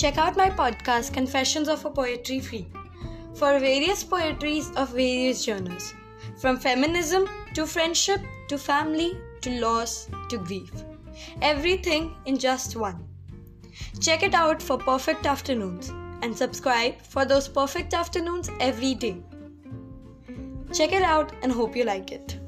check out my podcast, Confessions of a Poetry Freak, for various poetries of various genres, from feminism to friendship to family to loss to grief. Everything in just one. Check it out for perfect afternoons and subscribe for those perfect afternoons every day. Check it out and hope you like it.